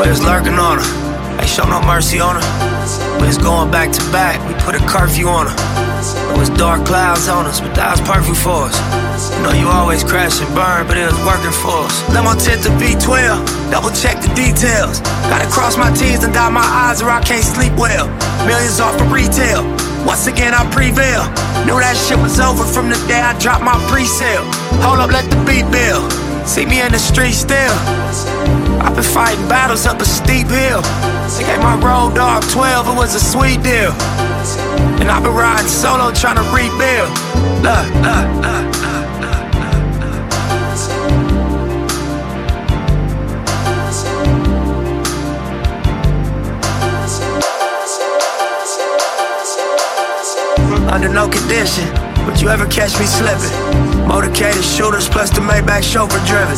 Was lurking on her. Ain't show no mercy on her. We was going back to back. We put a curfew on her. It was dark clouds on us, but that was perfect for us. You know you always crash and burn, but it was working for us. Let my tint to B12, double check the details. Gotta cross my T's and dot my I's or I can't sleep well. Millions off of retail. Once again I prevail. Knew that shit was over from the day I dropped my pre-sale. Hold up, let the beat build. See me in the street still. I've been fighting battles up a steep hill. They gave my road dog 12, it was a sweet deal. And I've been riding solo trying to rebuild. Under no condition would you ever catch me slipping. Motorcaded shooters plus the Maybach chauffeur driven.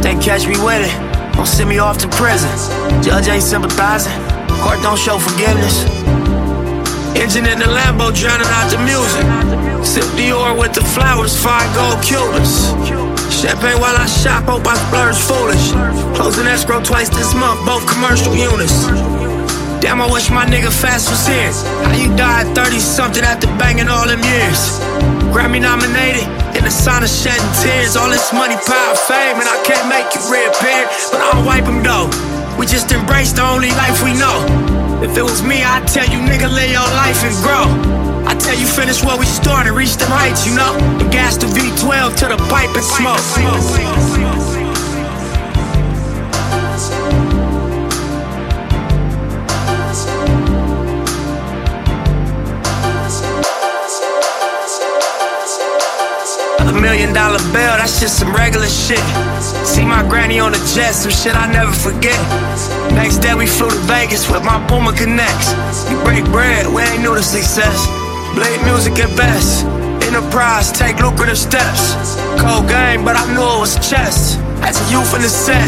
They catch me winning, won't send me off to prison. Judge ain't sympathizing, court don't show forgiveness. Engine in the Lambo drowning out the music. Sip Dior with the flowers, five gold Cubans. Champagne while I shop, hope I splurge foolish. Closing escrow twice this month, both commercial units. Damn, I wish my nigga Fatts was here. How you died 30 something after banging all them years? Grammy nominated, in the sign of shedding tears. All this money, power, fame, and I can't make you reappear. We just embrace the only life we know. If it was me, I'd tell you, nigga, live your life and grow. I tell you, finish where we started, reach them heights, you know? And gas the V12 to the pipe and smoke. Million dollar bill, that's just some regular shit. See my granny on the jet, some shit I never forget. Next day we flew to Vegas with my Puma Connects. We break bread, we ain't new to success. Blade music at best. Enterprise, take lucrative steps. Cold game, but I knew it was chess. As a youth in the set,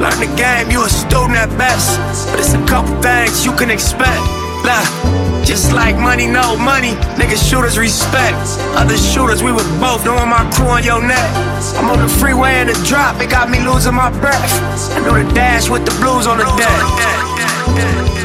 learn the game, you a student at best. But it's a couple things you can expect. Look, like money, no money, niggas shooters respect. Other shooters, we was both knowing my crew on your neck. I'm on the freeway in the drop, it got me losing my breath. I know the dash with the blues on the deck.